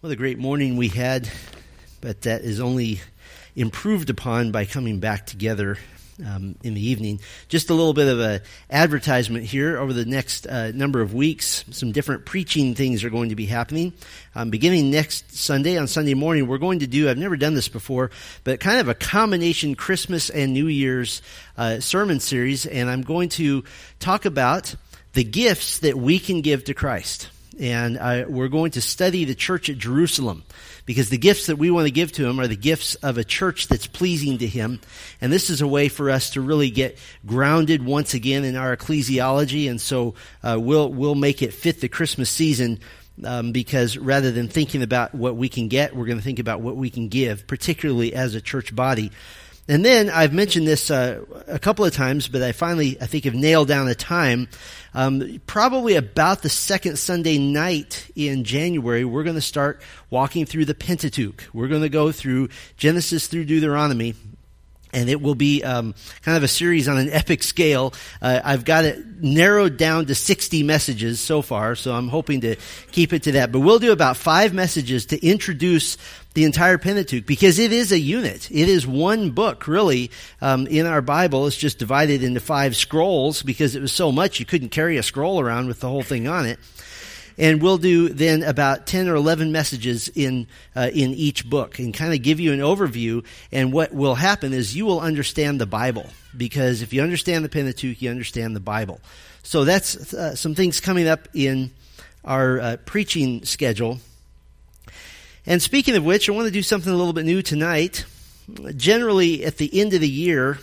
What a great morning we had, but that is only improved upon by coming back together um, in the evening. Just a little bit of an advertisement here over the next uh, number of weeks. Some different preaching things are going to be happening. Um, beginning next Sunday, on Sunday morning, we're going to do, I've never done this before, but kind of a combination Christmas and New Year's uh, sermon series, and I'm going to talk about the gifts that we can give to Christ and uh, we're going to study the church at Jerusalem because the gifts that we want to give to him are the gifts of a church that's pleasing to him. And this is a way for us to really get grounded once again in our ecclesiology. And so uh, we'll we'll make it fit the Christmas season. Um, because rather than thinking about what we can get, we're going to think about what we can give, particularly as a church body. And then I've mentioned this uh, a couple of times, but I finally, I think, have nailed down a time. Um, probably about the second Sunday night in January, we're going to start walking through the Pentateuch. We're going to go through Genesis through Deuteronomy, and it will be um, kind of a series on an epic scale. Uh, I've got it narrowed down to 60 messages so far, so I'm hoping to keep it to that. But we'll do about five messages to introduce the entire Pentateuch because it is a unit. It is one book, really, um, in our Bible. It's just divided into five scrolls because it was so much you couldn't carry a scroll around with the whole thing on it. And we'll do then about 10 or 11 messages in, uh, in each book and kind of give you an overview. And what will happen is you will understand the Bible because if you understand the Pentateuch, you understand the Bible. So that's uh, some things coming up in our uh, preaching schedule and speaking of which, I want to do something a little bit new tonight. Generally, at the end of the year,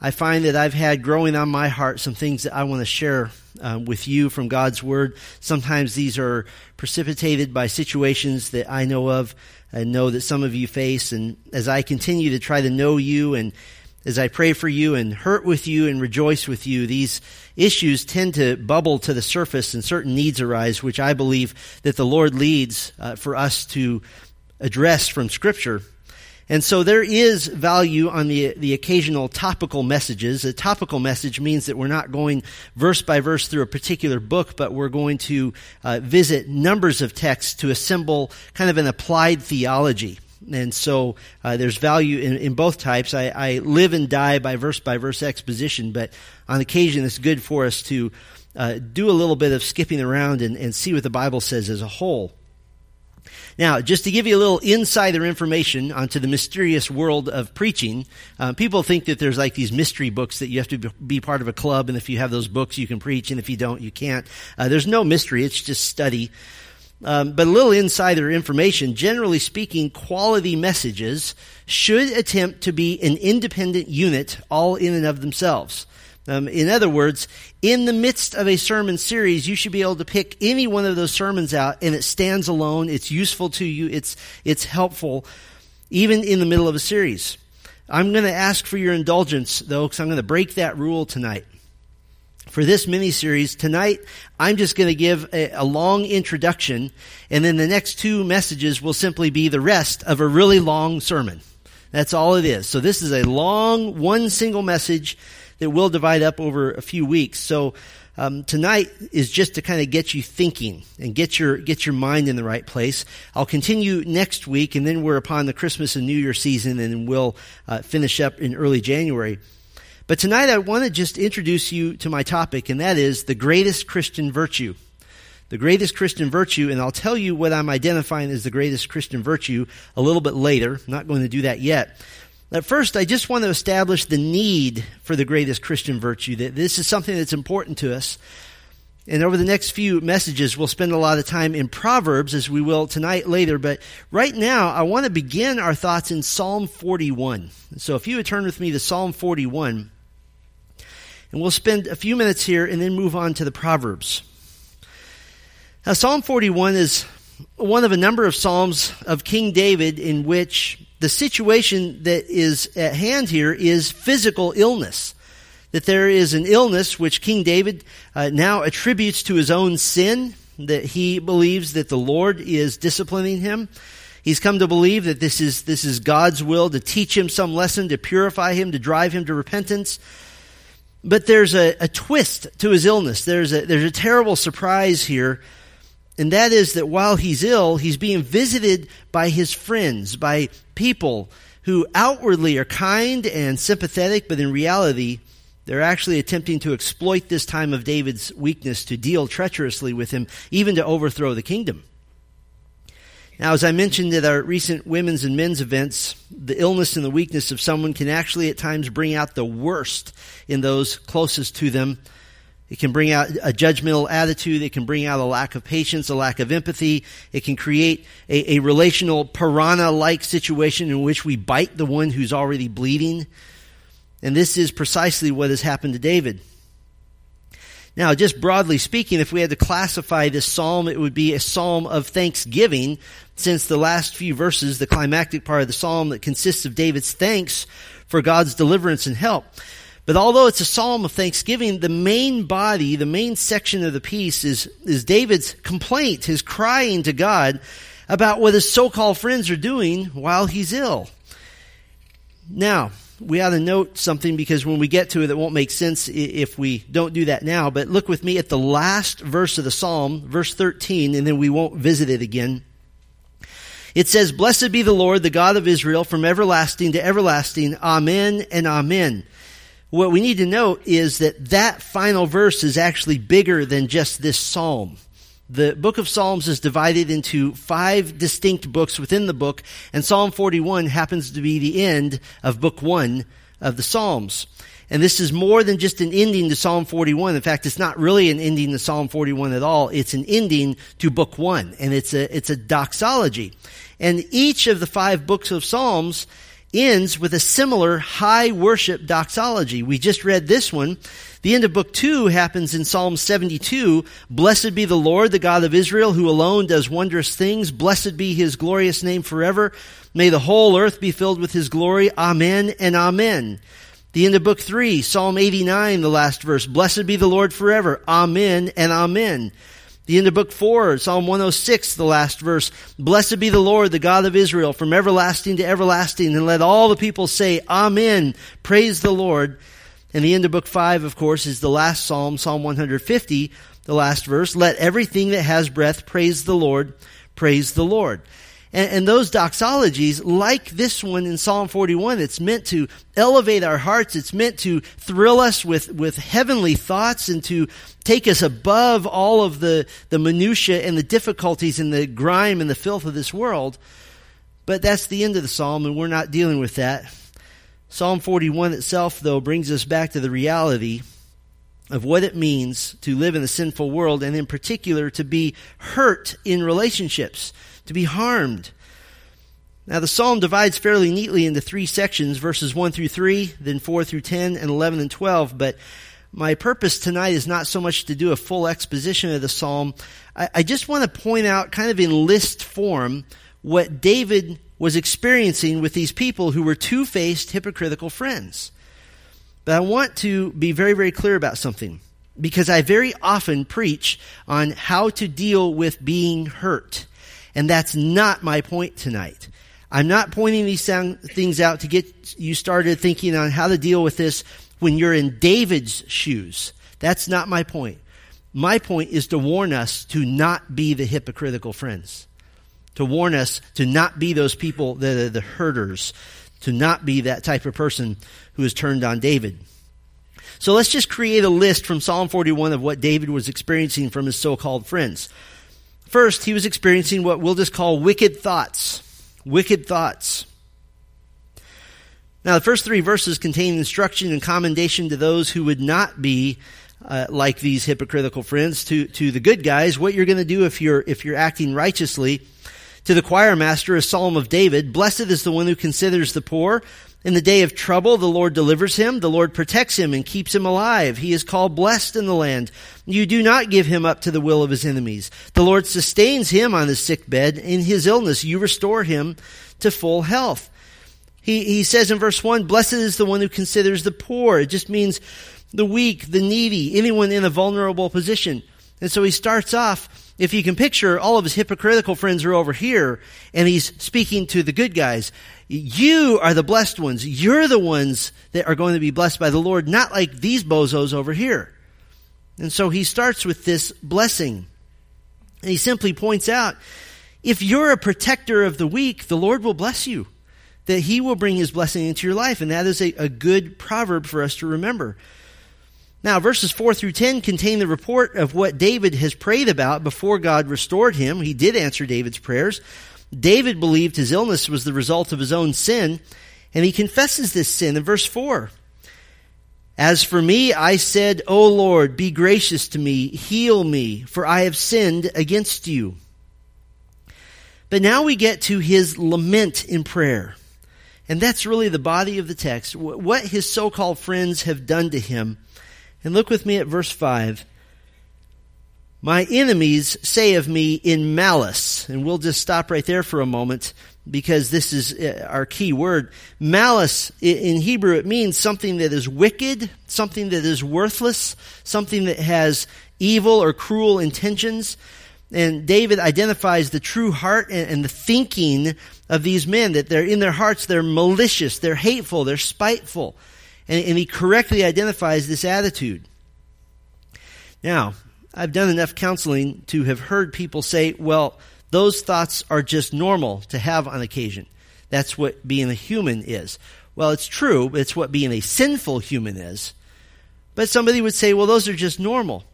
I find that I've had growing on my heart some things that I want to share uh, with you from God's Word. Sometimes these are precipitated by situations that I know of and know that some of you face. And as I continue to try to know you and as I pray for you and hurt with you and rejoice with you, these issues tend to bubble to the surface and certain needs arise, which I believe that the Lord leads uh, for us to address from Scripture. And so there is value on the, the occasional topical messages. A topical message means that we're not going verse by verse through a particular book, but we're going to uh, visit numbers of texts to assemble kind of an applied theology. And so uh, there's value in, in both types. I, I, live and die by verse by verse exposition, but on occasion it's good for us to uh, do a little bit of skipping around and, and see what the Bible says as a whole. Now, just to give you a little insider information onto the mysterious world of preaching, uh, people think that there's like these mystery books that you have to be part of a club, and if you have those books, you can preach, and if you don't, you can't. Uh, there's no mystery; it's just study. Um, but a little insider information. Generally speaking, quality messages should attempt to be an independent unit all in and of themselves. Um, in other words, in the midst of a sermon series, you should be able to pick any one of those sermons out and it stands alone. It's useful to you. It's, it's helpful even in the middle of a series. I'm going to ask for your indulgence though, because I'm going to break that rule tonight for this mini series tonight i'm just going to give a, a, long introduction and then the next two messages will simply be the rest of a really long sermon that's all it is so this is a long one single message that will divide up over a few weeks so um, tonight is just to kind of get you thinking and get your get your mind in the right place. I'll continue next week, and then we're upon the Christmas and New Year season, and we'll uh, finish up in early January. But tonight I want to just introduce you to my topic, and that is the greatest Christian virtue. The greatest Christian virtue, and I'll tell you what I'm identifying as the greatest Christian virtue a little bit later. I'm not going to do that yet. At first, I just want to establish the need for the greatest Christian virtue, that this is something that's important to us. And over the next few messages, we'll spend a lot of time in Proverbs, as we will tonight later. But right now, I want to begin our thoughts in Psalm 41. So if you would turn with me to Psalm 41, and we'll spend a few minutes here and then move on to the Proverbs. Now, Psalm 41 is one of a number of Psalms of King David in which the situation that is at hand here is physical illness. That there is an illness which King David uh, now attributes to his own sin, that he believes that the Lord is disciplining him. He's come to believe that this is, this is God's will to teach him some lesson, to purify him, to drive him to repentance. But there's a, a twist to his illness. There's a, there's a terrible surprise here. And that is that while he's ill, he's being visited by his friends, by people who outwardly are kind and sympathetic, but in reality, they're actually attempting to exploit this time of David's weakness to deal treacherously with him, even to overthrow the kingdom. Now, as I mentioned at our recent women's and men's events, the illness and the weakness of someone can actually at times bring out the worst in those closest to them. It can bring out a judgmental attitude. It can bring out a lack of patience, a lack of empathy. It can create a, a relational piranha-like situation in which we bite the one who's already bleeding. And this is precisely what has happened to David. Now, just broadly speaking, if we had to classify this psalm, it would be a psalm of thanksgiving, since the last few verses, the climactic part of the psalm that consists of David's thanks for God's deliverance and help. But although it's a psalm of thanksgiving, the main body, the main section of the piece is, is David's complaint, his crying to God about what his so-called friends are doing while he's ill. Now, we ought to note something because when we get to it, it won't make sense if we don't do that now. But look with me at the last verse of the Psalm, verse 13, and then we won't visit it again. It says, Blessed be the Lord, the God of Israel, from everlasting to everlasting. Amen and amen. What we need to note is that that final verse is actually bigger than just this psalm. The book of Psalms is divided into five distinct books within the book, and Psalm 41 happens to be the end of book one of the Psalms. And this is more than just an ending to Psalm 41. In fact, it's not really an ending to Psalm 41 at all. It's an ending to book one. And it's a, it's a doxology. And each of the five books of Psalms ends with a similar high worship doxology. We just read this one. The end of book two happens in Psalm 72. Blessed be the Lord, the God of Israel, who alone does wondrous things. Blessed be his glorious name forever. May the whole earth be filled with his glory. Amen and amen. The end of book three, Psalm 89, the last verse. Blessed be the Lord forever. Amen and amen. The end of book four, Psalm 106, the last verse. Blessed be the Lord, the God of Israel, from everlasting to everlasting, and let all the people say, Amen. Praise the Lord. And the end of book five, of course, is the last Psalm, Psalm 150, the last verse. Let everything that has breath praise the Lord. Praise the Lord. And, and, those doxologies, like this one in Psalm 41, it's meant to elevate our hearts. It's meant to thrill us with, with heavenly thoughts and to take us above all of the, the minutiae and the difficulties and the grime and the filth of this world. But that's the end of the psalm, and we're not dealing with that. Psalm 41 itself, though, brings us back to the reality of what it means to live in a sinful world, and in particular, to be hurt in relationships to be harmed. Now, the psalm divides fairly neatly into three sections verses 1 through 3, then 4 through 10, and 11 and 12. But my purpose tonight is not so much to do a full exposition of the psalm. I, I just want to point out, kind of in list form, what David was experiencing with these people who were two faced, hypocritical friends. But I want to be very, very clear about something because I very often preach on how to deal with being hurt. And that's not my point tonight. I'm not pointing these things out to get you started thinking on how to deal with this when you're in David's shoes. That's not my point. My point is to warn us to not be the hypocritical friends. To warn us to not be those people that are the herders. To not be that type of person who has turned on David. So let's just create a list from Psalm 41 of what David was experiencing from his so-called friends. First, he was experiencing what we'll just call wicked thoughts. Wicked thoughts. Now, the first three verses contain instruction and commendation to those who would not be uh, like these hypocritical friends. To to the good guys, what you're going to do if you're if you're acting righteously. To the choir master, a psalm of David. Blessed is the one who considers the poor. In the day of trouble, the Lord delivers him. The Lord protects him and keeps him alive. He is called blessed in the land. You do not give him up to the will of his enemies. The Lord sustains him on his sick bed. In his illness, you restore him to full health. He, he says in verse 1, Blessed is the one who considers the poor. It just means the weak, the needy, anyone in a vulnerable position. And so he starts off if you can picture, all of his hypocritical friends are over here, and he's speaking to the good guys. You are the blessed ones. You're the ones that are going to be blessed by the Lord, not like these bozos over here. And so he starts with this blessing. And he simply points out, if you're a protector of the weak, the Lord will bless you. That he will bring his blessing into your life. And that is a, a good proverb for us to remember. Now, verses 4 through 10 contain the report of what David has prayed about before God restored him. He did answer David's prayers. David believed his illness was the result of his own sin, and he confesses this sin in verse 4. As for me, I said, O Lord, be gracious to me, heal me, for I have sinned against you. But now we get to his lament in prayer. And that's really the body of the text. What his so-called friends have done to him. And look with me at verse 5. My enemies say of me in malice. And we'll just stop right there for a moment because this is uh, our key word. Malice in Hebrew, it means something that is wicked, something that is worthless, something that has evil or cruel intentions. And David identifies the true heart and the thinking of these men, that they're in their hearts, they're malicious, they're hateful, they're spiteful. And, and he correctly identifies this attitude. Now, I've done enough counseling to have heard people say, well, those thoughts are just normal to have on occasion. That's what being a human is. Well, it's true, it's what being a sinful human is. But somebody would say, well, those are just normal.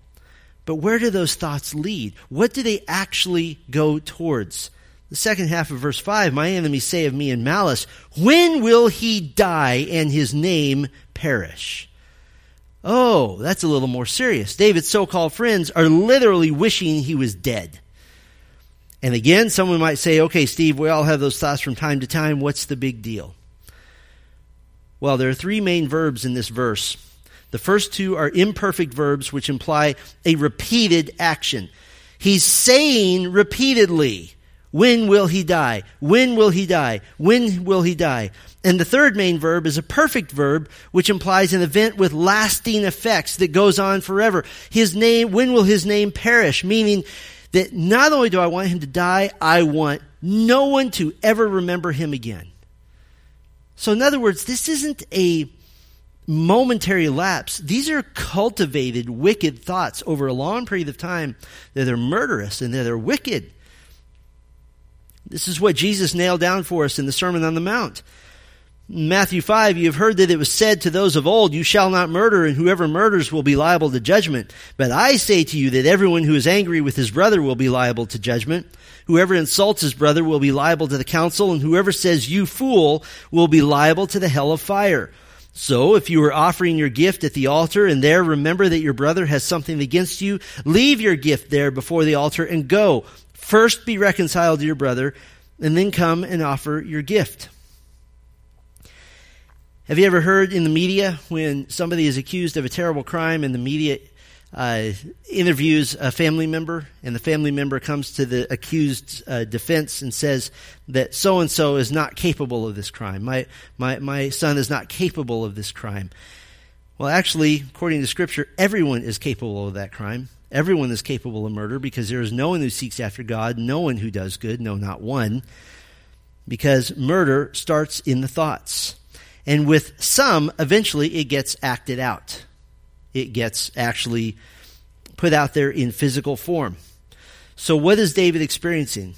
But where do those thoughts lead? What do they actually go towards? The second half of verse 5 My enemies say of me in malice, When will he die and his name perish? Oh, that's a little more serious. David's so called friends are literally wishing he was dead. And again, someone might say, okay, Steve, we all have those thoughts from time to time. What's the big deal? Well, there are three main verbs in this verse. The first two are imperfect verbs, which imply a repeated action. He's saying repeatedly, when will he die? When will he die? When will he die? And the third main verb is a perfect verb, which implies an event with lasting effects that goes on forever. His name, when will his name perish? Meaning, that not only do I want him to die, I want no one to ever remember him again. So, in other words, this isn't a momentary lapse. These are cultivated, wicked thoughts over a long period of time that are murderous and that are wicked. This is what Jesus nailed down for us in the Sermon on the Mount. Matthew 5, you have heard that it was said to those of old, You shall not murder, and whoever murders will be liable to judgment. But I say to you that everyone who is angry with his brother will be liable to judgment. Whoever insults his brother will be liable to the council, and whoever says, You fool, will be liable to the hell of fire. So, if you are offering your gift at the altar and there remember that your brother has something against you, leave your gift there before the altar and go. First be reconciled to your brother, and then come and offer your gift. Have you ever heard in the media when somebody is accused of a terrible crime and the media uh, interviews a family member and the family member comes to the accused uh, defense and says that so and so is not capable of this crime. My, my, my son is not capable of this crime. Well, actually, according to Scripture, everyone is capable of that crime. Everyone is capable of murder because there is no one who seeks after God, no one who does good, no, not one. Because murder starts in the thoughts. And with some, eventually it gets acted out. It gets actually put out there in physical form. So, what is David experiencing?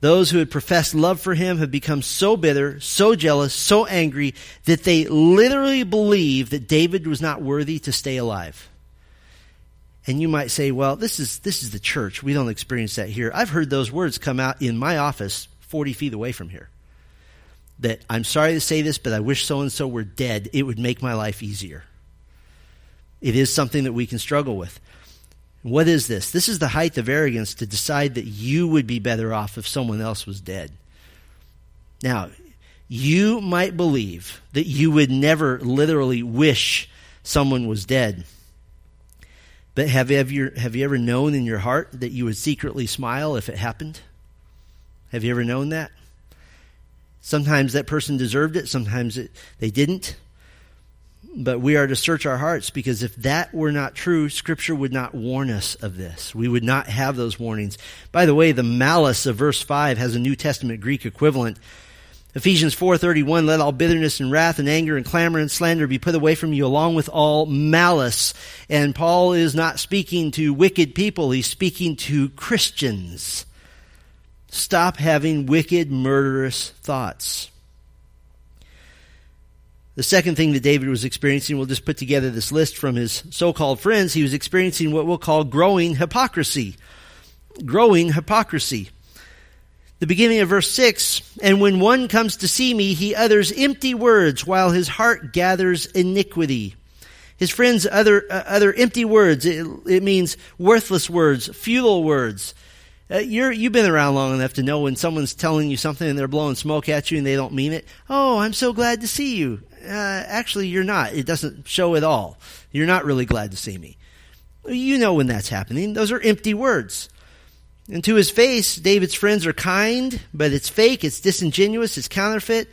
Those who had professed love for him have become so bitter, so jealous, so angry that they literally believe that David was not worthy to stay alive. And you might say, well, this is, this is the church. We don't experience that here. I've heard those words come out in my office 40 feet away from here that I'm sorry to say this, but I wish so and so were dead. It would make my life easier. It is something that we can struggle with. What is this? This is the height of arrogance to decide that you would be better off if someone else was dead. Now, you might believe that you would never literally wish someone was dead. But have you, ever, have you ever known in your heart that you would secretly smile if it happened? Have you ever known that? Sometimes that person deserved it, sometimes it, they didn't. But we are to search our hearts because if that were not true, Scripture would not warn us of this. We would not have those warnings. By the way, the malice of verse 5 has a New Testament Greek equivalent. Ephesians 4:31 let all bitterness and wrath and anger and clamor and slander be put away from you along with all malice. And Paul is not speaking to wicked people, he's speaking to Christians. Stop having wicked murderous thoughts. The second thing that David was experiencing, we'll just put together this list from his so-called friends, he was experiencing what we'll call growing hypocrisy. Growing hypocrisy the beginning of verse 6 And when one comes to see me, he utters empty words while his heart gathers iniquity. His friends utter, uh, utter empty words. It, it, means worthless words, futile words. Uh, you're, you've been around long enough to know when someone's telling you something and they're blowing smoke at you and they don't mean it. Oh, I'm so glad to see you. Uh, actually, you're not. It doesn't show at all. You're not really glad to see me. You know when that's happening. Those are empty words. And to his face, David's friends are kind, but it's fake, it's disingenuous, it's counterfeit.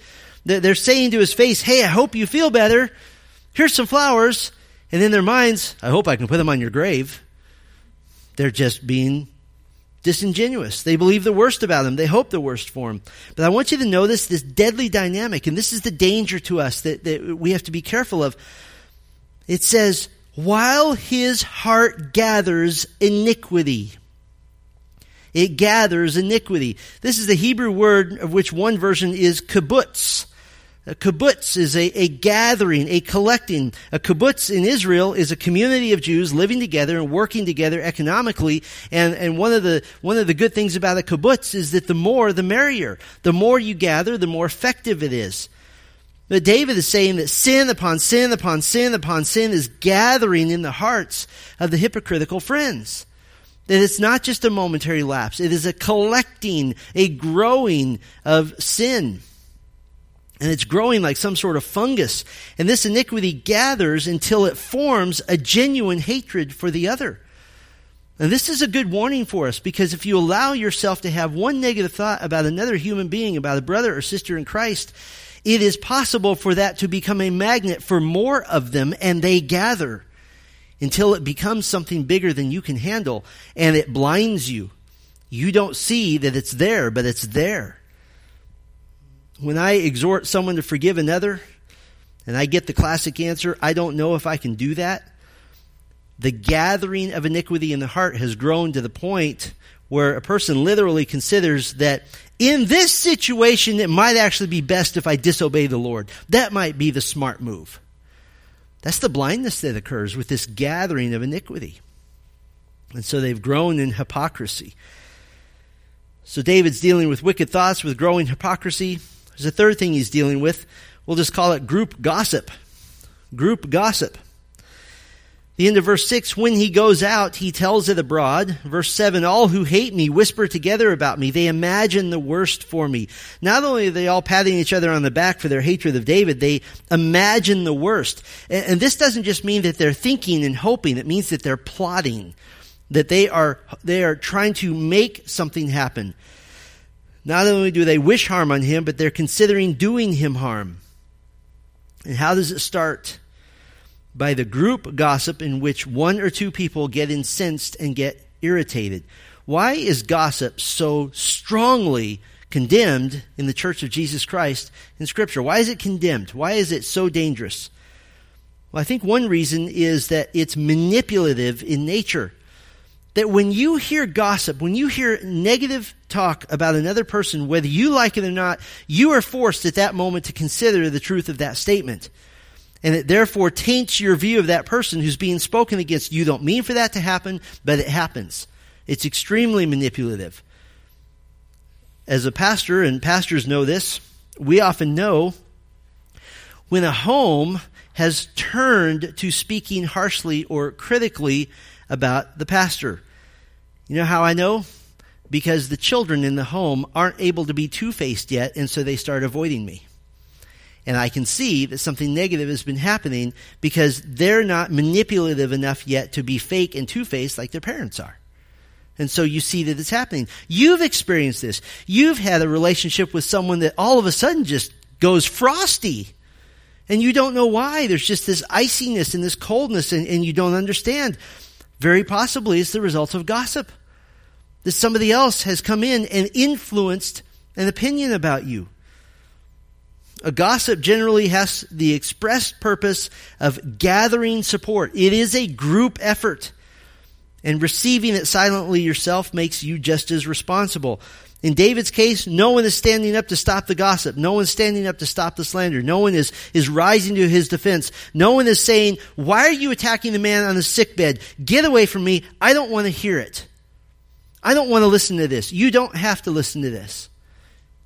They're saying to his face, Hey, I hope you feel better. Here's some flowers. And in their minds, I hope I can put them on your grave. They're just being disingenuous. They believe the worst about him. They hope the worst for him. But I want you to notice this deadly dynamic, and this is the danger to us that, that we have to be careful of. It says, while his heart gathers iniquity. It gathers iniquity. This is the Hebrew word of which one version is kibbutz. A kibbutz is a, a gathering, a collecting. A kibbutz in Israel is a community of Jews living together and working together economically. And, and one of the, one of the good things about a kibbutz is that the more, the merrier. The more you gather, the more effective it is. But David is saying that sin upon sin upon sin upon sin is gathering in the hearts of the hypocritical friends. That it's not just a momentary lapse, it is a collecting, a growing of sin. And it's growing like some sort of fungus. And this iniquity gathers until it forms a genuine hatred for the other. And this is a good warning for us because if you allow yourself to have one negative thought about another human being, about a brother or sister in Christ, it is possible for that to become a magnet for more of them and they gather until it becomes something bigger than you can handle and it blinds you. You don't see that it's there, but it's there. When I exhort someone to forgive another, and I get the classic answer, I don't know if I can do that, the gathering of iniquity in the heart has grown to the point where a person literally considers that in this situation, it might actually be best if I disobey the Lord. That might be the smart move. That's the blindness that occurs with this gathering of iniquity. And so they've grown in hypocrisy. So David's dealing with wicked thoughts, with growing hypocrisy. There's a third thing he's dealing with. We'll just call it group gossip. Group gossip. The end of verse 6, when he goes out, he tells it abroad. Verse 7, all who hate me whisper together about me. They imagine the worst for me. Not only are they all patting each other on the back for their hatred of David, they imagine the worst. And this doesn't just mean that they're thinking and hoping. It means that they're plotting. That they are, they are trying to make something happen. Not only do they wish harm on him, but they're considering doing him harm. And how does it start? by the group gossip in which one or two people get incensed and get irritated. Why is gossip so strongly condemned in the Church of Jesus Christ in Scripture? Why is it condemned? Why is it so dangerous? Well, I think one reason is that it's manipulative in nature. That when you hear gossip, when you hear negative talk about another person, whether you like it or not, you are forced at that moment to consider the truth of that statement and it therefore taints your view of that person who's being spoken against. You don't mean for that to happen, but it happens. It's extremely manipulative. As a pastor, and pastors know this, we often know when a home has turned to speaking harshly or critically about the pastor. You know how I know? Because the children in the home aren't able to be two faced yet, and so they start avoiding me. And I can see that something negative has been happening because they're not manipulative enough yet to be fake and two-faced like their parents are. And so you see that it's happening. You've experienced this. You've had a relationship with someone that all of a sudden just goes frosty. And you don't know why. There's just this iciness and this coldness and, and you don't understand. Very possibly it's the result of gossip. That somebody else has come in and influenced an opinion about you. A gossip generally has the expressed purpose of gathering support. It is a group effort. And receiving it silently yourself makes you just as responsible. In David's case, no one is standing up to stop the gossip. No one's standing up to stop the slander. No one is, is rising to his defense. No one is saying, why are you attacking the man on the sick bed? Get away from me. I don't want to hear it. I don't want to listen to this. You don't have to listen to this.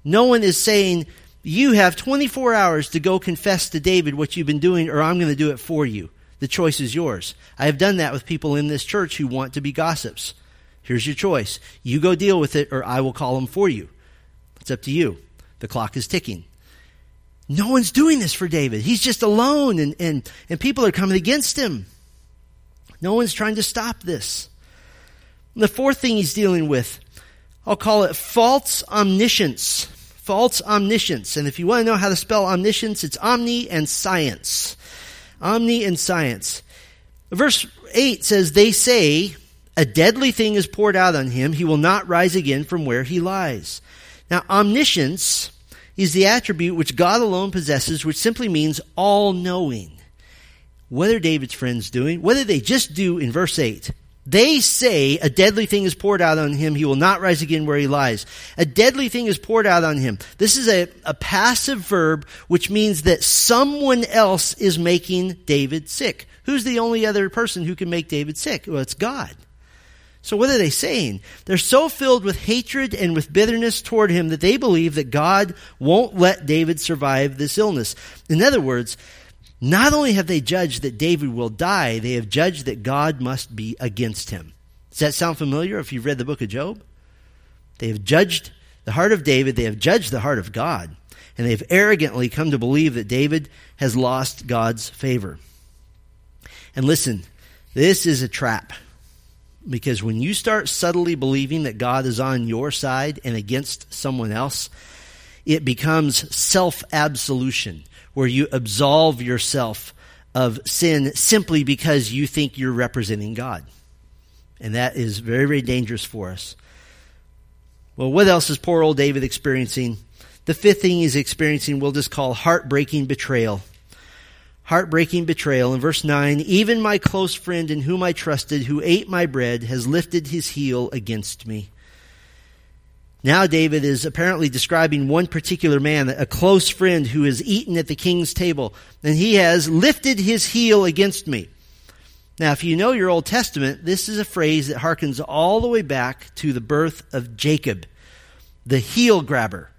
No one is saying, you have 24 hours to go confess to David what you've been doing, or I'm going to do it for you. The choice is yours. I have done that with people in this church who want to be gossips. Here's your choice. You go deal with it, or I will call them for you. It's up to you. The clock is ticking. No one's doing this for David. He's just alone, and, and, and people are coming against him. No one's trying to stop this. And the fourth thing he's dealing with, I'll call it false omniscience false omniscience. And if you want to know how to spell omniscience, it's omni and science. Omni and science. Verse 8 says, They say, a deadly thing is poured out on him. He will not rise again from where he lies. Now, omniscience is the attribute which God alone possesses, which simply means all knowing. What are David's friends doing? What they just do in verse 8? They say a deadly thing is poured out on him. He will not rise again where he lies. A deadly thing is poured out on him. This is a, a passive verb, which means that someone else is making David sick. Who's the only other person who can make David sick? Well, it's God. So what are they saying? They're so filled with hatred and with bitterness toward him that they believe that God won't let David survive this illness. In other words, not only have they judged that David will die, they have judged that God must be against him. Does that sound familiar if you've read the book of Job? They have judged the heart of David, they have judged the heart of God, and they have arrogantly come to believe that David has lost God's favor. And listen, this is a trap. Because when you start subtly believing that God is on your side and against someone else, it becomes self absolution where you absolve yourself of sin simply because you think you're representing God. And that is very, very dangerous for us. Well, what else is poor old David experiencing? The fifth thing he's experiencing we'll just call heartbreaking betrayal. Heartbreaking betrayal. In verse 9, even my close friend in whom I trusted, who ate my bread, has lifted his heel against me. Now David is apparently describing one particular man, a close friend who has eaten at the king's table, and he has lifted his heel against me. Now, if you know your Old Testament, this is a phrase that harkens all the way back to the birth of Jacob, the heel grabber.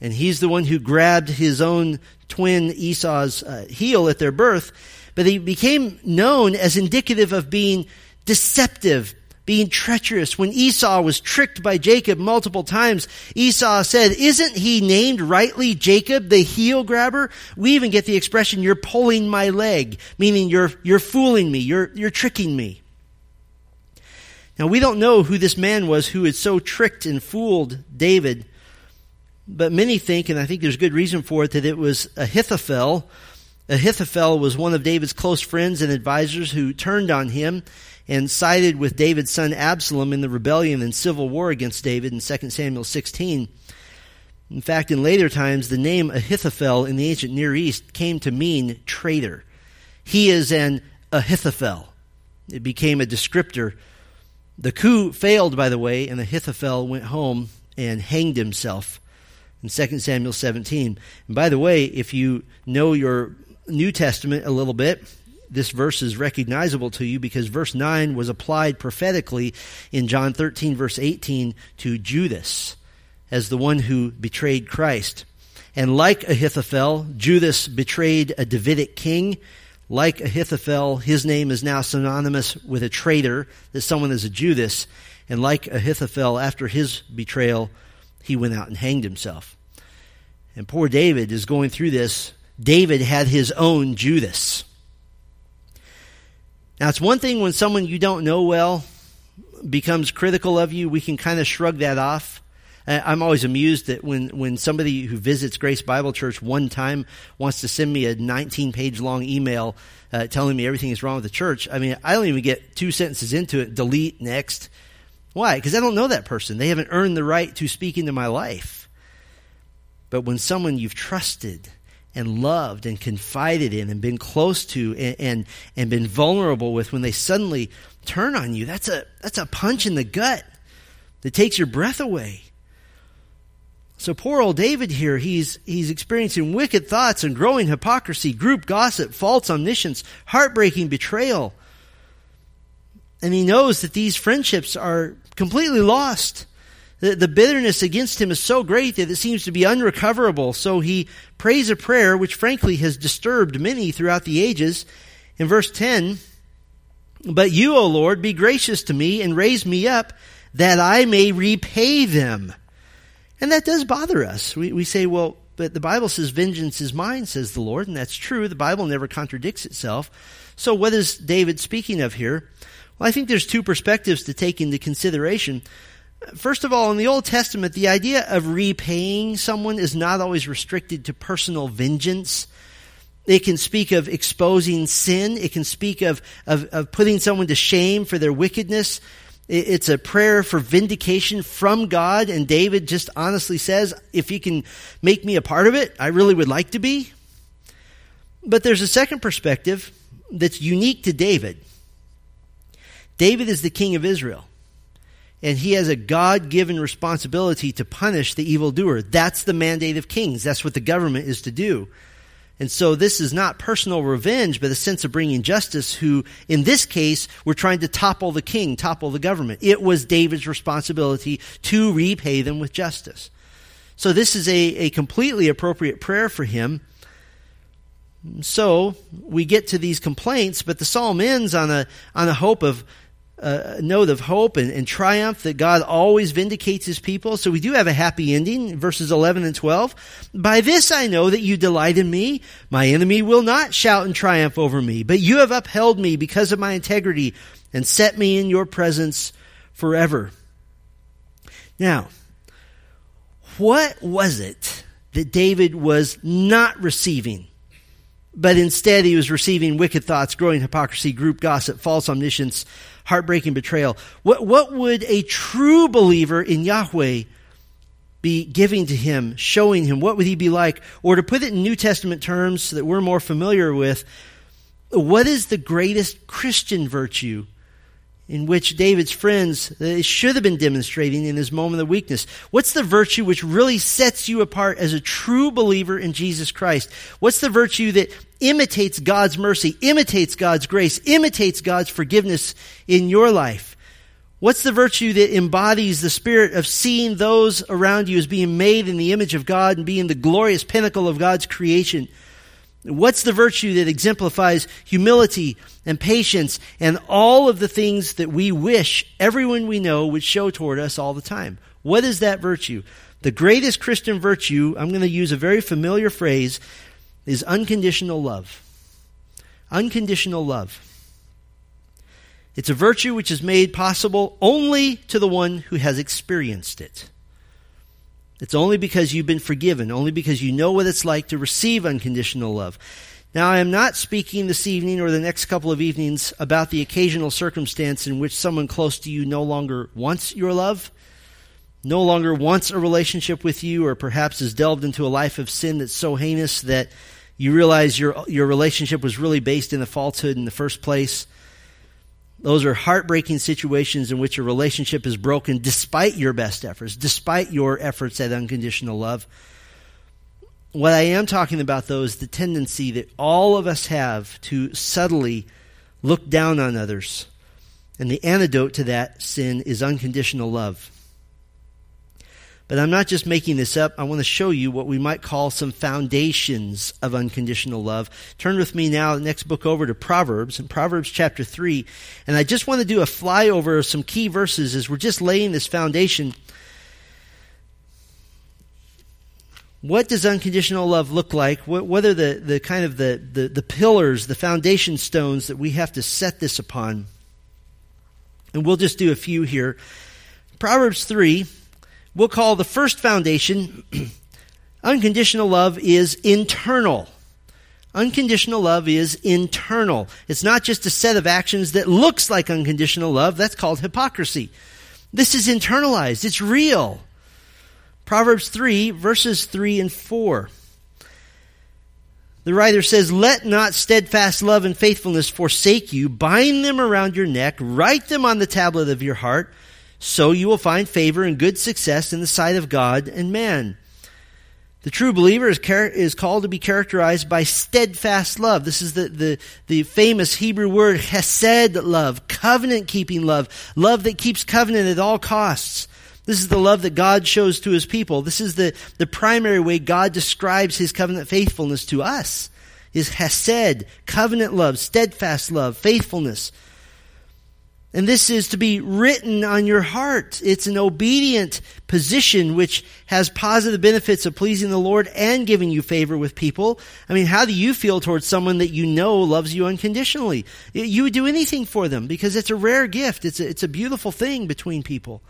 And he's the one who grabbed his own twin Esau's uh, heel at their birth, but he became known as indicative of being deceptive, being treacherous. When Esau was tricked by Jacob multiple times, Esau said, Isn't he named rightly Jacob, the heel grabber? We even get the expression, You're pulling my leg, meaning you're, you're fooling me, you're, you're tricking me. Now, we don't know who this man was who had so tricked and fooled David, but many think, and I think there's good reason for it, that it was Ahithophel. Ahithophel was one of David's close friends and advisors who turned on him and sided with David's son Absalom in the rebellion and civil war against David in 2 Samuel 16. In fact, in later times, the name Ahithophel in the ancient Near East came to mean traitor. He is an Ahithophel. It became a descriptor. The coup failed, by the way, and Ahithophel went home and hanged himself in 2 Samuel 17. And by the way, if you know your New Testament a little bit, this verse is recognizable to you because verse 9 was applied prophetically in John 13, verse 18, to Judas as the one who betrayed Christ. And like Ahithophel, Judas betrayed a Davidic king. Like Ahithophel, his name is now synonymous with a traitor, that someone is a Judas. And like Ahithophel, after his betrayal, he went out and hanged himself. And poor David is going through this. David had his own Judas. Now, it's one thing when someone you don't know well becomes critical of you, we can kind of shrug that off. I'm always amused that when, when somebody who visits Grace Bible Church one time wants to send me a 19 page long email uh, telling me everything is wrong with the church, I mean, I don't even get two sentences into it, delete, next. Why? Because I don't know that person. They haven't earned the right to speak into my life. But when someone you've trusted and loved and confided in and been close to and, and, and been vulnerable with when they suddenly turn on you, that's a, that's a punch in the gut that takes your breath away. So poor old David here, he's, he's experiencing wicked thoughts and growing hypocrisy, group gossip, false omniscience, heartbreaking betrayal. And he knows that these friendships are completely lost. The, the bitterness against him is so great that it seems to be unrecoverable. So he prays a prayer which frankly has disturbed many throughout the ages. In verse 10, But you, O Lord, be gracious to me and raise me up that I may repay them. And that does bother us. We, we say, well, but the Bible says, vengeance is mine, says the Lord, and that's true. The Bible never contradicts itself. So what is David speaking of here? Well, I think there's two perspectives to take into consideration. First of all, in the Old Testament, the idea of repaying someone is not always restricted to personal vengeance. It can speak of exposing sin. It can speak of, of, of putting someone to shame for their wickedness. It's a prayer for vindication from God, and David just honestly says, if you can make me a part of it, I really would like to be. But there's a second perspective that's unique to David. David is the king of Israel, and he has a God given responsibility to punish the evildoer. That's the mandate of kings. That's what the government is to do. And so this is not personal revenge, but a sense of bringing justice who, in this case, were trying to topple the king, topple the government. It was David's responsibility to repay them with justice. So this is a, a completely appropriate prayer for him. So we get to these complaints, but the psalm ends on a, on a hope of, a note of hope and, and, triumph that God always vindicates his people. So we do have a happy ending, verses 11 and 12. By this I know that you delight in me. My enemy will not shout in triumph over me, but you have upheld me because of my integrity and set me in your presence forever. Now, what was it that David was not receiving? But instead, he was receiving wicked thoughts, growing hypocrisy, group gossip, false omniscience, heartbreaking betrayal. What, what would a true believer in Yahweh be giving to him, showing him? What would he be like? Or to put it in New Testament terms that we're more familiar with, what is the greatest Christian virtue in which David's friends uh, should have been demonstrating in his moment of weakness? What's the virtue which really sets you apart as a true believer in Jesus Christ? What's the virtue that imitates God's mercy, imitates God's grace, imitates God's forgiveness in your life? What's the virtue that embodies the spirit of seeing those around you as being made in the image of God and being the glorious pinnacle of God's creation? What's the virtue that exemplifies humility and patience and all of the things that we wish everyone we know would show toward us all the time? What is that virtue? The greatest Christian virtue, I'm going to use a very familiar phrase, is unconditional love. Unconditional love. It's a virtue which is made possible only to the one who has experienced it. It's only because you've been forgiven, only because you know what it's like to receive unconditional love. Now, I am not speaking this evening or the next couple of evenings about the occasional circumstance in which someone close to you no longer wants your love, no longer wants a relationship with you, or perhaps has delved into a life of sin that's so heinous that you realize your, your relationship was really based in a falsehood in the first place. Those are heartbreaking situations in which a relationship is broken despite your best efforts, despite your efforts at unconditional love. What I am talking about, though, is the tendency that all of us have to subtly look down on others. And the antidote to that sin is unconditional love. But I'm not just making this up. I want to show you what we might call some foundations of unconditional love. Turn with me now, the next book over to Proverbs, in Proverbs chapter 3. And I just want to do a flyover of some key verses as we're just laying this foundation. What does unconditional love look like? What, what are the, the kind of the, the, the pillars, the foundation stones that we have to set this upon? And we'll just do a few here. Proverbs 3, we'll call the first foundation unconditional love is internal. Unconditional love is internal. It's not just a set of actions that looks like unconditional love. That's called hypocrisy. This is internalized. It's real. Proverbs 3, verses 3 and 4. The writer says, Let not steadfast love and faithfulness forsake you. Bind them around your neck. Write them on the tablet of your heart. So you will find favor and good success in the sight of God and man. The true believer is, char- is called to be characterized by steadfast love. This is the, the, the famous Hebrew word hesed love, covenant keeping love, love that keeps covenant at all costs. This is the love that God shows to his people. This is the, the primary way God describes his covenant faithfulness to us. Is hesed, covenant love, steadfast love, faithfulness. And this is to be written on your heart. It's an obedient position which has positive benefits of pleasing the Lord and giving you favor with people. I mean, how do you feel towards someone that you know loves you unconditionally? You would do anything for them because it's a rare gift. It's a, it's a beautiful thing between people.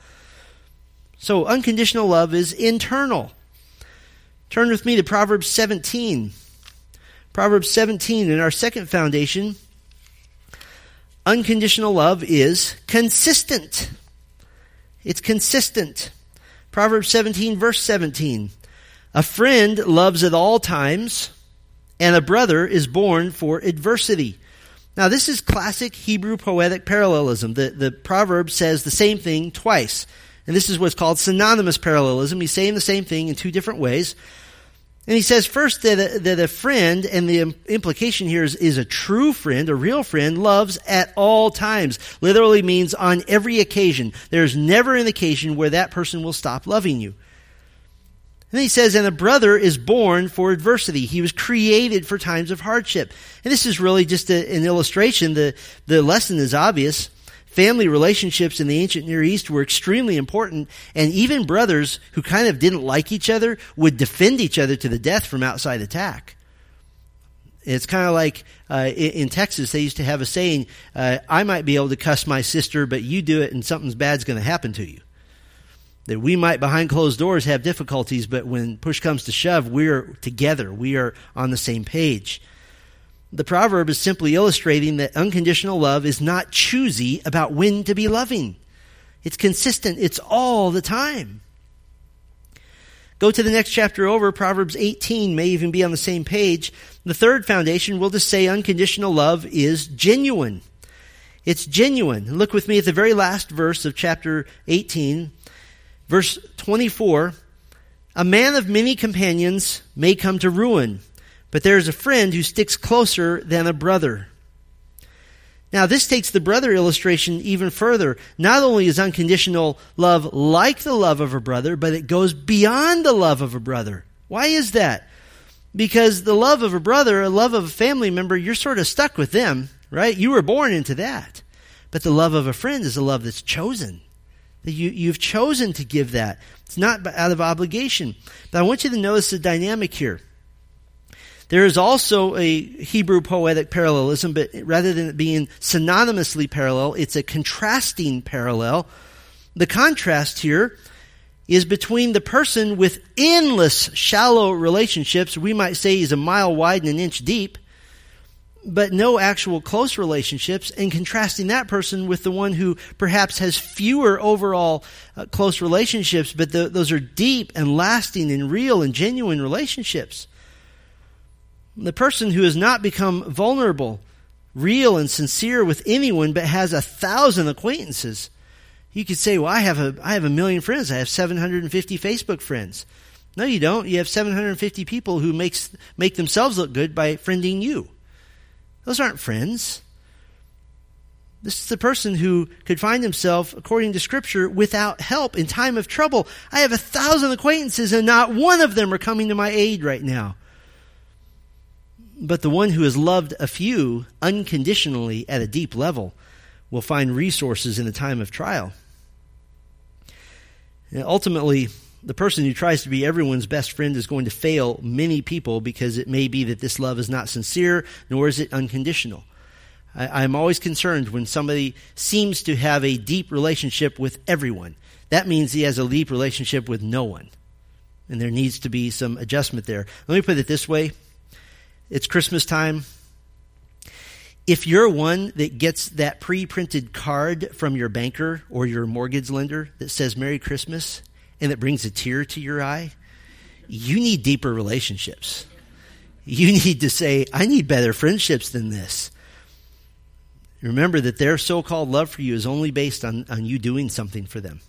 So unconditional love is internal. Turn with me to Proverbs 17. Proverbs 17 in our second foundation unconditional love is consistent. It's consistent. Proverbs 17, verse 17. A friend loves at all times, and a brother is born for adversity. Now, this is classic Hebrew poetic parallelism. The, the proverb says the same thing twice. And this is what's called synonymous parallelism. He's saying the same thing in two different ways. And he says first that a, that a friend, and the implication here is, is a true friend, a real friend, loves at all times. Literally means on every occasion. There's never an occasion where that person will stop loving you. And he says, and a brother is born for adversity. He was created for times of hardship. And this is really just a, an illustration. The, the lesson is obvious. Family relationships in the ancient Near East were extremely important, and even brothers who kind of didn't like each other would defend each other to the death from outside attack. It's kind of like uh, in, Texas, they used to have a saying, uh, I might be able to cuss my sister, but you do it and something's bad's going to happen to you. That we might, behind closed doors, have difficulties, but when push comes to shove, we're together. We are on the same page. The proverb is simply illustrating that unconditional love is not choosy about when to be loving. It's consistent. It's all the time. Go to the next chapter over. Proverbs 18 may even be on the same page. The third foundation will just say unconditional love is genuine. It's genuine. Look with me at the very last verse of chapter 18, verse 24. A man of many companions may come to ruin but there is a friend who sticks closer than a brother. Now, this takes the brother illustration even further. Not only is unconditional love like the love of a brother, but it goes beyond the love of a brother. Why is that? Because the love of a brother, a love of a family member, you're sort of stuck with them, right? You were born into that. But the love of a friend is a love that's chosen. That you, you've chosen to give that. It's not out of obligation. But I want you to notice the dynamic here. There is also a Hebrew poetic parallelism, but rather than it being synonymously parallel, it's a contrasting parallel. The contrast here is between the person with endless shallow relationships, we might say he's a mile wide and an inch deep, but no actual close relationships, and contrasting that person with the one who perhaps has fewer overall uh, close relationships, but the, those are deep and lasting and real and genuine relationships. The person who has not become vulnerable, real, and sincere with anyone, but has a thousand acquaintances. You could say, well, I have a, I have a million friends. I have 750 Facebook friends. No, you don't. You have 750 people who makes, make themselves look good by friending you. Those aren't friends. This is the person who could find himself, according to Scripture, without help in time of trouble. I have a thousand acquaintances, and not one of them are coming to my aid right now. But the one who has loved a few unconditionally at a deep level will find resources in a time of trial. Ultimately, the person who tries to be everyone's best friend is going to fail many people because it may be that this love is not sincere, nor is it unconditional. I, am always concerned when somebody seems to have a deep relationship with everyone. That means he has a deep relationship with no one. And there needs to be some adjustment there. Let me put it this way it's Christmas time. If you're one that gets that pre printed card from your banker or your mortgage lender that says Merry Christmas and that brings a tear to your eye, you need deeper relationships. You need to say, I need better friendships than this. Remember that their so called love for you is only based on, on you doing something for them.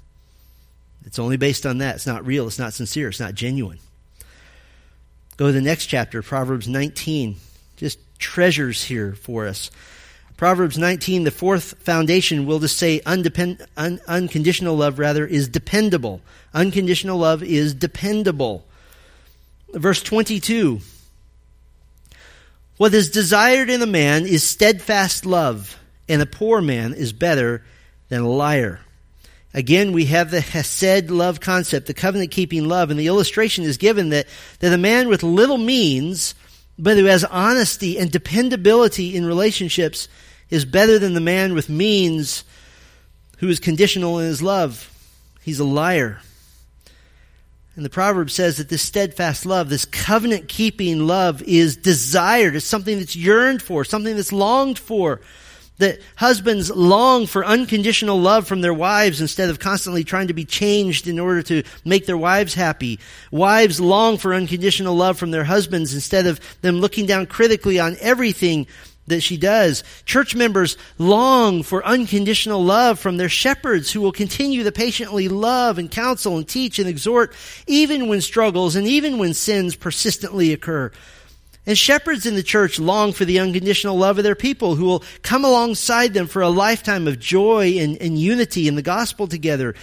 It's only based on that. It's not real. It's not sincere. It's not genuine. Go to the next chapter, Proverbs 19. Just treasures here for us. Proverbs 19, the fourth foundation, we'll just say undepend, un, unconditional love, rather, is dependable. Unconditional love is dependable. Verse 22 What is desired in a man is steadfast love, and a poor man is better than a liar. Again, we have the Hesed love concept, the covenant keeping love, and the illustration is given that, that a man with little means, but who has honesty and dependability in relationships, is better than the man with means who is conditional in his love. He's a liar. And the proverb says that this steadfast love, this covenant keeping love, is desired. It's something that's yearned for, something that's longed for that husbands long for unconditional love from their wives instead of constantly trying to be changed in order to make their wives happy. Wives long for unconditional love from their husbands instead of them looking down critically on everything that she does. Church members long for unconditional love from their shepherds who will continue to patiently love and counsel and teach and exhort even when struggles and even when sins persistently occur. And shepherds in the church long for the unconditional love of their people who will come alongside them for a lifetime of joy and, and unity in the gospel together.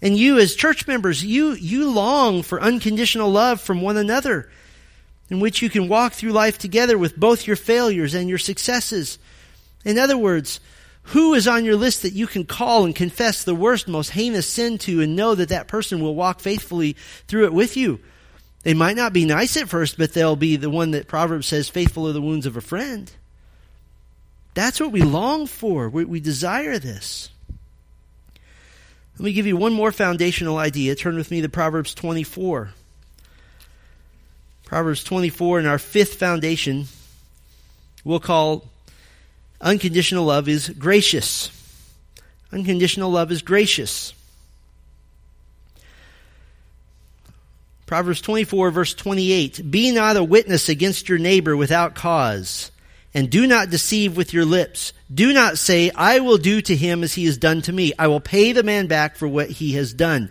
And you as church members, you, you long for unconditional love from one another in which you can walk through life together with both your failures and your successes. In other words, who is on your list that you can call and confess the worst, most heinous sin to and know that that person will walk faithfully through it with you? They might not be nice at first, but they'll be the one that Proverbs says, faithful are the wounds of a friend. That's what we long for. We, we desire this. Let me give you one more foundational idea. Turn with me to Proverbs 24. Proverbs 24, and our fifth foundation we'll call unconditional love is gracious. Unconditional love is gracious. Proverbs 24, verse 28 Be not a witness against your neighbor without cause, and do not deceive with your lips. Do not say, I will do to him as he has done to me. I will pay the man back for what he has done.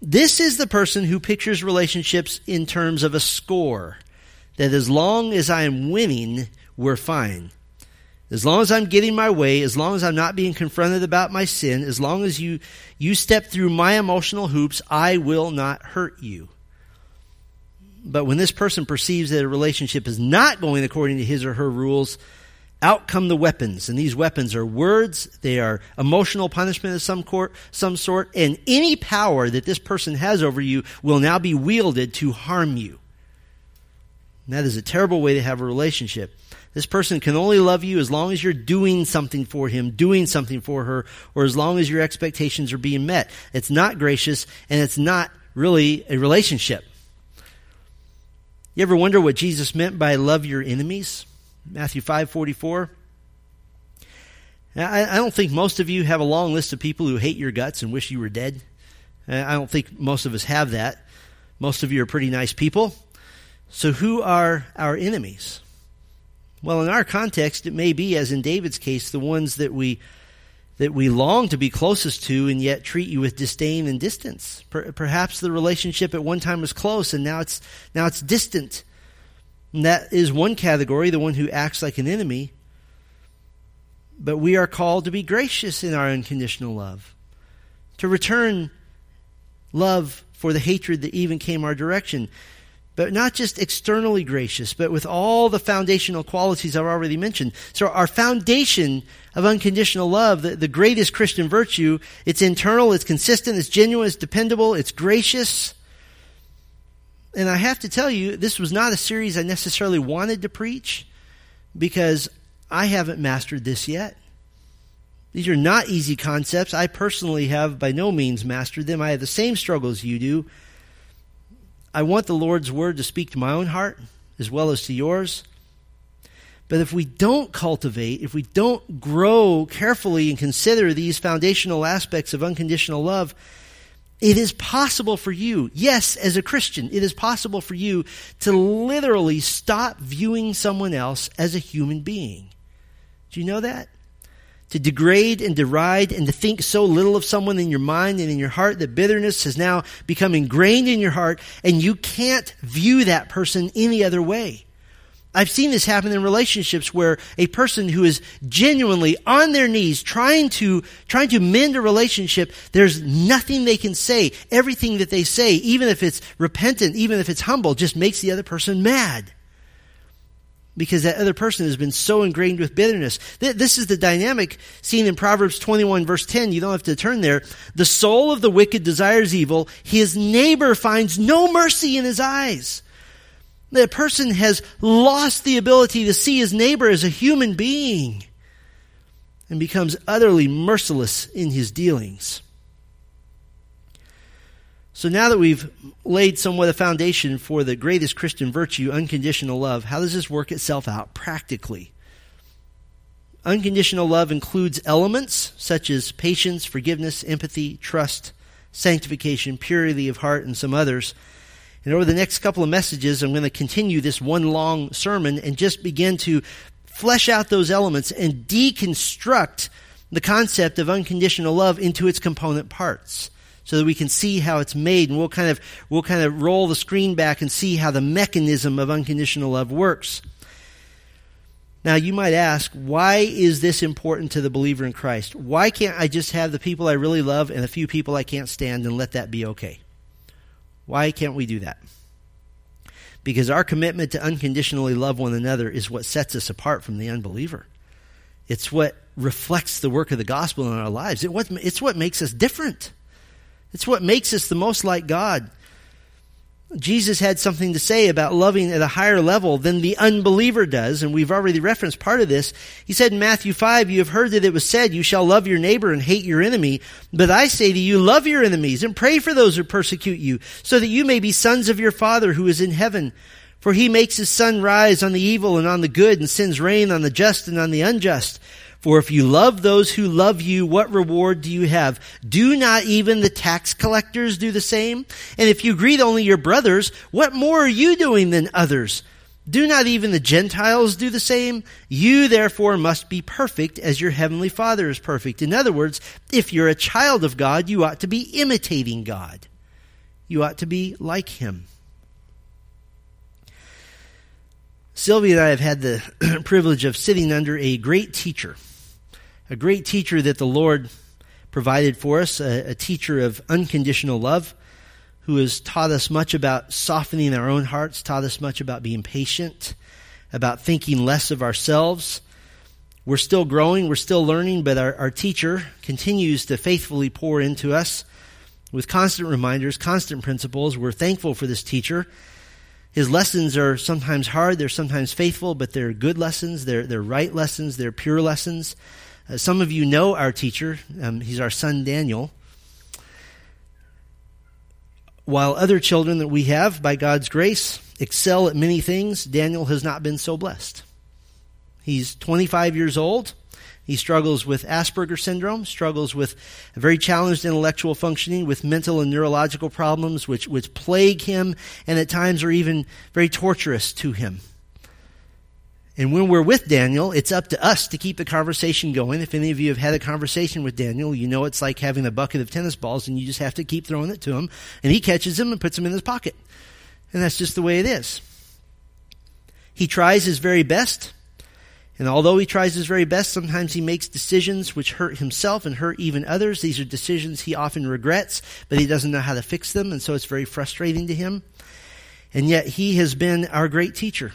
This is the person who pictures relationships in terms of a score. That as long as I am winning, we're fine. As long as I'm getting my way, as long as I'm not being confronted about my sin, as long as you, you step through my emotional hoops, I will not hurt you. But when this person perceives that a relationship is not going according to his or her rules, out come the weapons. And these weapons are words, they are emotional punishment of some, court, some sort, and any power that this person has over you will now be wielded to harm you. And that is a terrible way to have a relationship. This person can only love you as long as you're doing something for him, doing something for her, or as long as your expectations are being met. It's not gracious, and it's not really a relationship. You ever wonder what Jesus meant by love your enemies? Matthew 5:44. I, I don't think most of you have a long list of people who hate your guts and wish you were dead. Uh, I don't think most of us have that. Most of you are pretty nice people. So who are our enemies? Well, in our context, it may be, as in David's case, the ones that we that we long to be closest to and yet treat you with disdain and distance. Per- perhaps the relationship at one time was close and now it's now it's distant. And that is one category, the one who acts like an enemy. But we are called to be gracious in our unconditional love, to return love for the hatred that even came our direction but not just externally gracious, but with all the foundational qualities I've already mentioned. So our foundation of unconditional love, the, the greatest Christian virtue, it's internal, it's consistent, it's genuine, it's dependable, it's gracious. And I have to tell you, this was not a series I necessarily wanted to preach because I haven't mastered this yet. These are not easy concepts. I personally have by no means mastered them. I have the same struggles you do. I want the Lord's word to speak to my own heart as well as to yours. But if we don't cultivate, if we don't grow carefully and consider these foundational aspects of unconditional love, It is possible for you, yes, as a Christian, it is possible for you to literally stop viewing someone else as a human being. Do you know that? To degrade and deride and to think so little of someone in your mind and in your heart that bitterness has now become ingrained in your heart and you can't view that person any other way. I've seen this happen in relationships where a person who is genuinely on their knees trying to, trying to mend a relationship, there's nothing they can say. Everything that they say, even if it's repentant, even if it's humble, just makes the other person mad. Because that other person has been so ingrained with bitterness. This is the dynamic seen in Proverbs 21 verse 10. You don't have to turn there. The soul of the wicked desires evil. His neighbor finds no mercy in his eyes. The person has lost the ability to see his neighbor as a human being and becomes utterly merciless in his dealings. So now that we've laid somewhat a foundation for the greatest Christian virtue, unconditional love, how does this work itself out practically? Unconditional love includes elements such as patience, forgiveness, empathy, trust, sanctification, purity of heart, and some others and over the next couple of messages, I'm going to continue this one long sermon and just begin to flesh out those elements and deconstruct the concept of unconditional love into its component parts so that we can see how it's made and we'll kind of we'll kind of roll the screen back and see how the mechanism of unconditional love works. Now you might ask, why is this important to the believer in Christ? Why can't I just have the people I really love and a few people I can't stand and let that be okay? Why can't we do that? Because our commitment to unconditionally love one another is what sets us apart from the unbeliever. It's what reflects the work of the gospel in our lives. it's what makes us different. It's what makes us the most like God. Jesus had something to say about loving at a higher level than the unbeliever does, and we've already referenced part of this. He said in Matthew 5, You have heard that it was said, You shall love your neighbor and hate your enemy. But I say to you, love your enemies and pray for those who persecute you, so that you may be sons of your Father who is in heaven. For he makes his sun rise on the evil and on the good, and sends rain on the just and on the unjust. For if you love those who love you, what reward do you have? Do not even the tax collectors do the same? And if you greet only your brothers, what more are you doing than others? Do not even the Gentiles do the same? You therefore must be perfect as your heavenly Father is perfect. In other words, if you're a child of God, you ought to be imitating God. You ought to be like Him. Sylvia and I have had the privilege of sitting under a great teacher a great teacher that the Lord provided for us, a, a teacher of unconditional love, who has taught us much about softening our own hearts, taught us much about being patient, about thinking less of ourselves. We're still growing, we're still learning, but our, our teacher continues to faithfully pour into us with constant reminders, constant principles. We're thankful for this teacher. His lessons are sometimes hard, they're sometimes faithful, but they're good lessons, they're, they're right lessons, they're pure lessons. Uh, some of you know our teacher. Um, he's our son Daniel. While other children that we have, by God's grace, excel at many things, Daniel has not been so blessed. He's 25 years old. He struggles with Asperger syndrome, struggles with very challenged intellectual functioning, with mental and neurological problems which, which plague him and at times are even very torturous to him. And when we're with Daniel, it's up to us to keep the conversation going. If any of you have had a conversation with Daniel, you know it's like having a bucket of tennis balls and you just have to keep throwing it to him and he catches them and puts them in his pocket. And that's just the way it is. He tries his very best. And although he tries his very best, sometimes he makes decisions which hurt himself and hurt even others. These are decisions he often regrets, but he doesn't know how to fix them. And so it's very frustrating to him. And yet he has been our great teacher.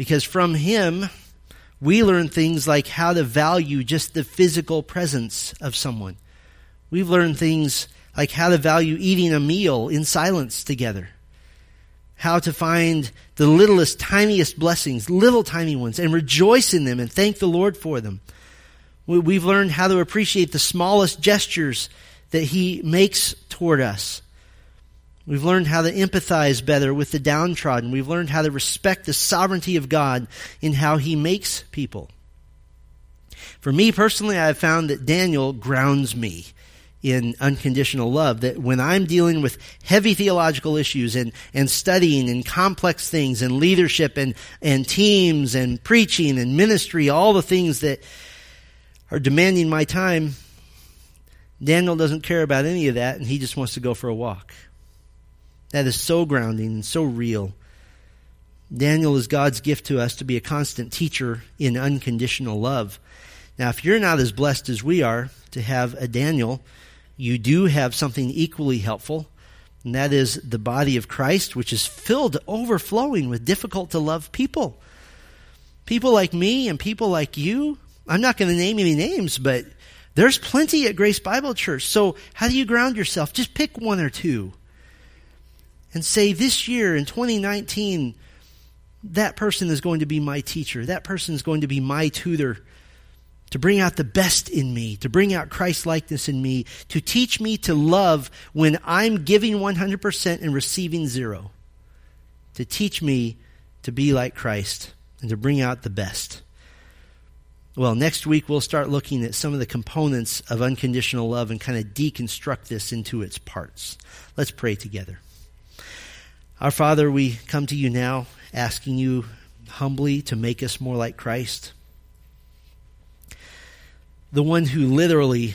Because from him, we learn things like how to value just the physical presence of someone. We've learned things like how to value eating a meal in silence together. How to find the littlest, tiniest blessings, little tiny ones, and rejoice in them and thank the Lord for them. We've learned how to appreciate the smallest gestures that He makes toward us. We've learned how to empathize better with the downtrodden. We've learned how to respect the sovereignty of God in how He makes people. For me personally, I have found that Daniel grounds me in unconditional love. That when I'm dealing with heavy theological issues and, and studying and complex things and leadership and, and teams and preaching and ministry, all the things that are demanding my time, Daniel doesn't care about any of that and he just wants to go for a walk. That is so grounding and so real. Daniel is God's gift to us to be a constant teacher in unconditional love. Now, if you're not as blessed as we are to have a Daniel, you do have something equally helpful, and that is the body of Christ, which is filled to overflowing with difficult to love people. People like me and people like you. I'm not going to name any names, but there's plenty at Grace Bible Church. So, how do you ground yourself? Just pick one or two and say, This year in 2019, that person is going to be my teacher. That person is going to be my tutor to bring out the best in me, to bring out Christ likeness in me, to teach me to love when I'm giving 100% and receiving zero, to teach me to be like Christ and to bring out the best. Well, next week we'll start looking at some of the components of unconditional love and kind of deconstruct this into its parts. Let's pray together. Our Father, we come to you now asking you humbly to make us more like Christ. The one who literally,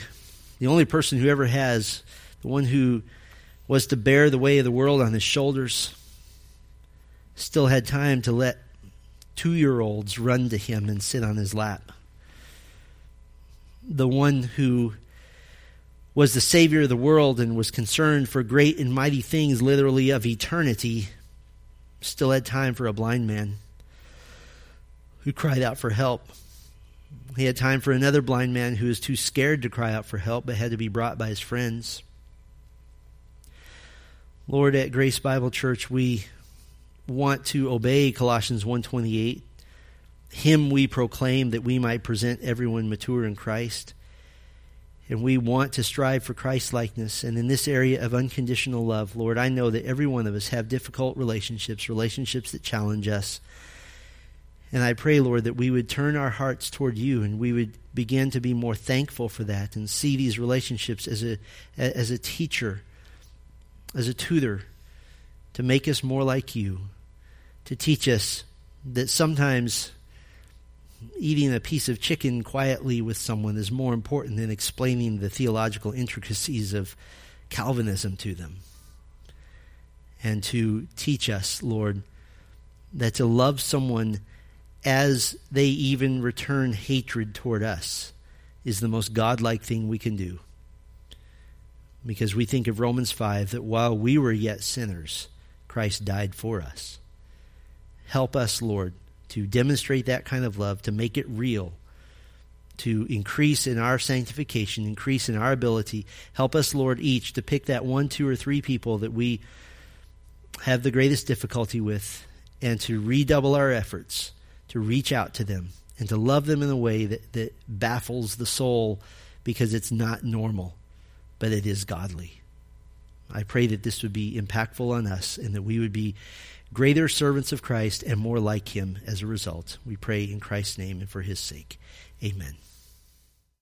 the only person who ever has, the one who was to bear the weight of the world on his shoulders, still had time to let two year olds run to him and sit on his lap. The one who was the Savior of the world and was concerned for great and mighty things, literally of eternity, still had time for a blind man who cried out for help. He had time for another blind man who was too scared to cry out for help but had to be brought by his friends. Lord, at Grace Bible Church, we want to obey Colossians 1:28. Him we proclaim that we might present everyone mature in Christ. And we want to strive for Christ likeness. And in this area of unconditional love, Lord, I know that every one of us have difficult relationships, relationships that challenge us. And I pray, Lord, that we would turn our hearts toward you and we would begin to be more thankful for that and see these relationships as a, as a teacher, as a tutor, to make us more like you, to teach us that sometimes eating a piece of chicken quietly with someone is more important than explaining the theological intricacies of Calvinism to them. And to teach us, Lord, that to love someone as they even return hatred toward us is the most godlike thing we can do. Because we think of Romans 5 that while we were yet sinners, Christ died for us. Help us, Lord, to demonstrate that kind of love, to make it real, to increase in our sanctification, increase in our ability. Help us, Lord, each to pick that one, two, or three people that we have the greatest difficulty with and to redouble our efforts to reach out to them and to love them in a way that, that baffles the soul because it's not normal, but it is godly. I pray that this would be impactful on us and that we would be greater servants of Christ and more like him as a result. We pray in Christ's name and for his sake. Amen.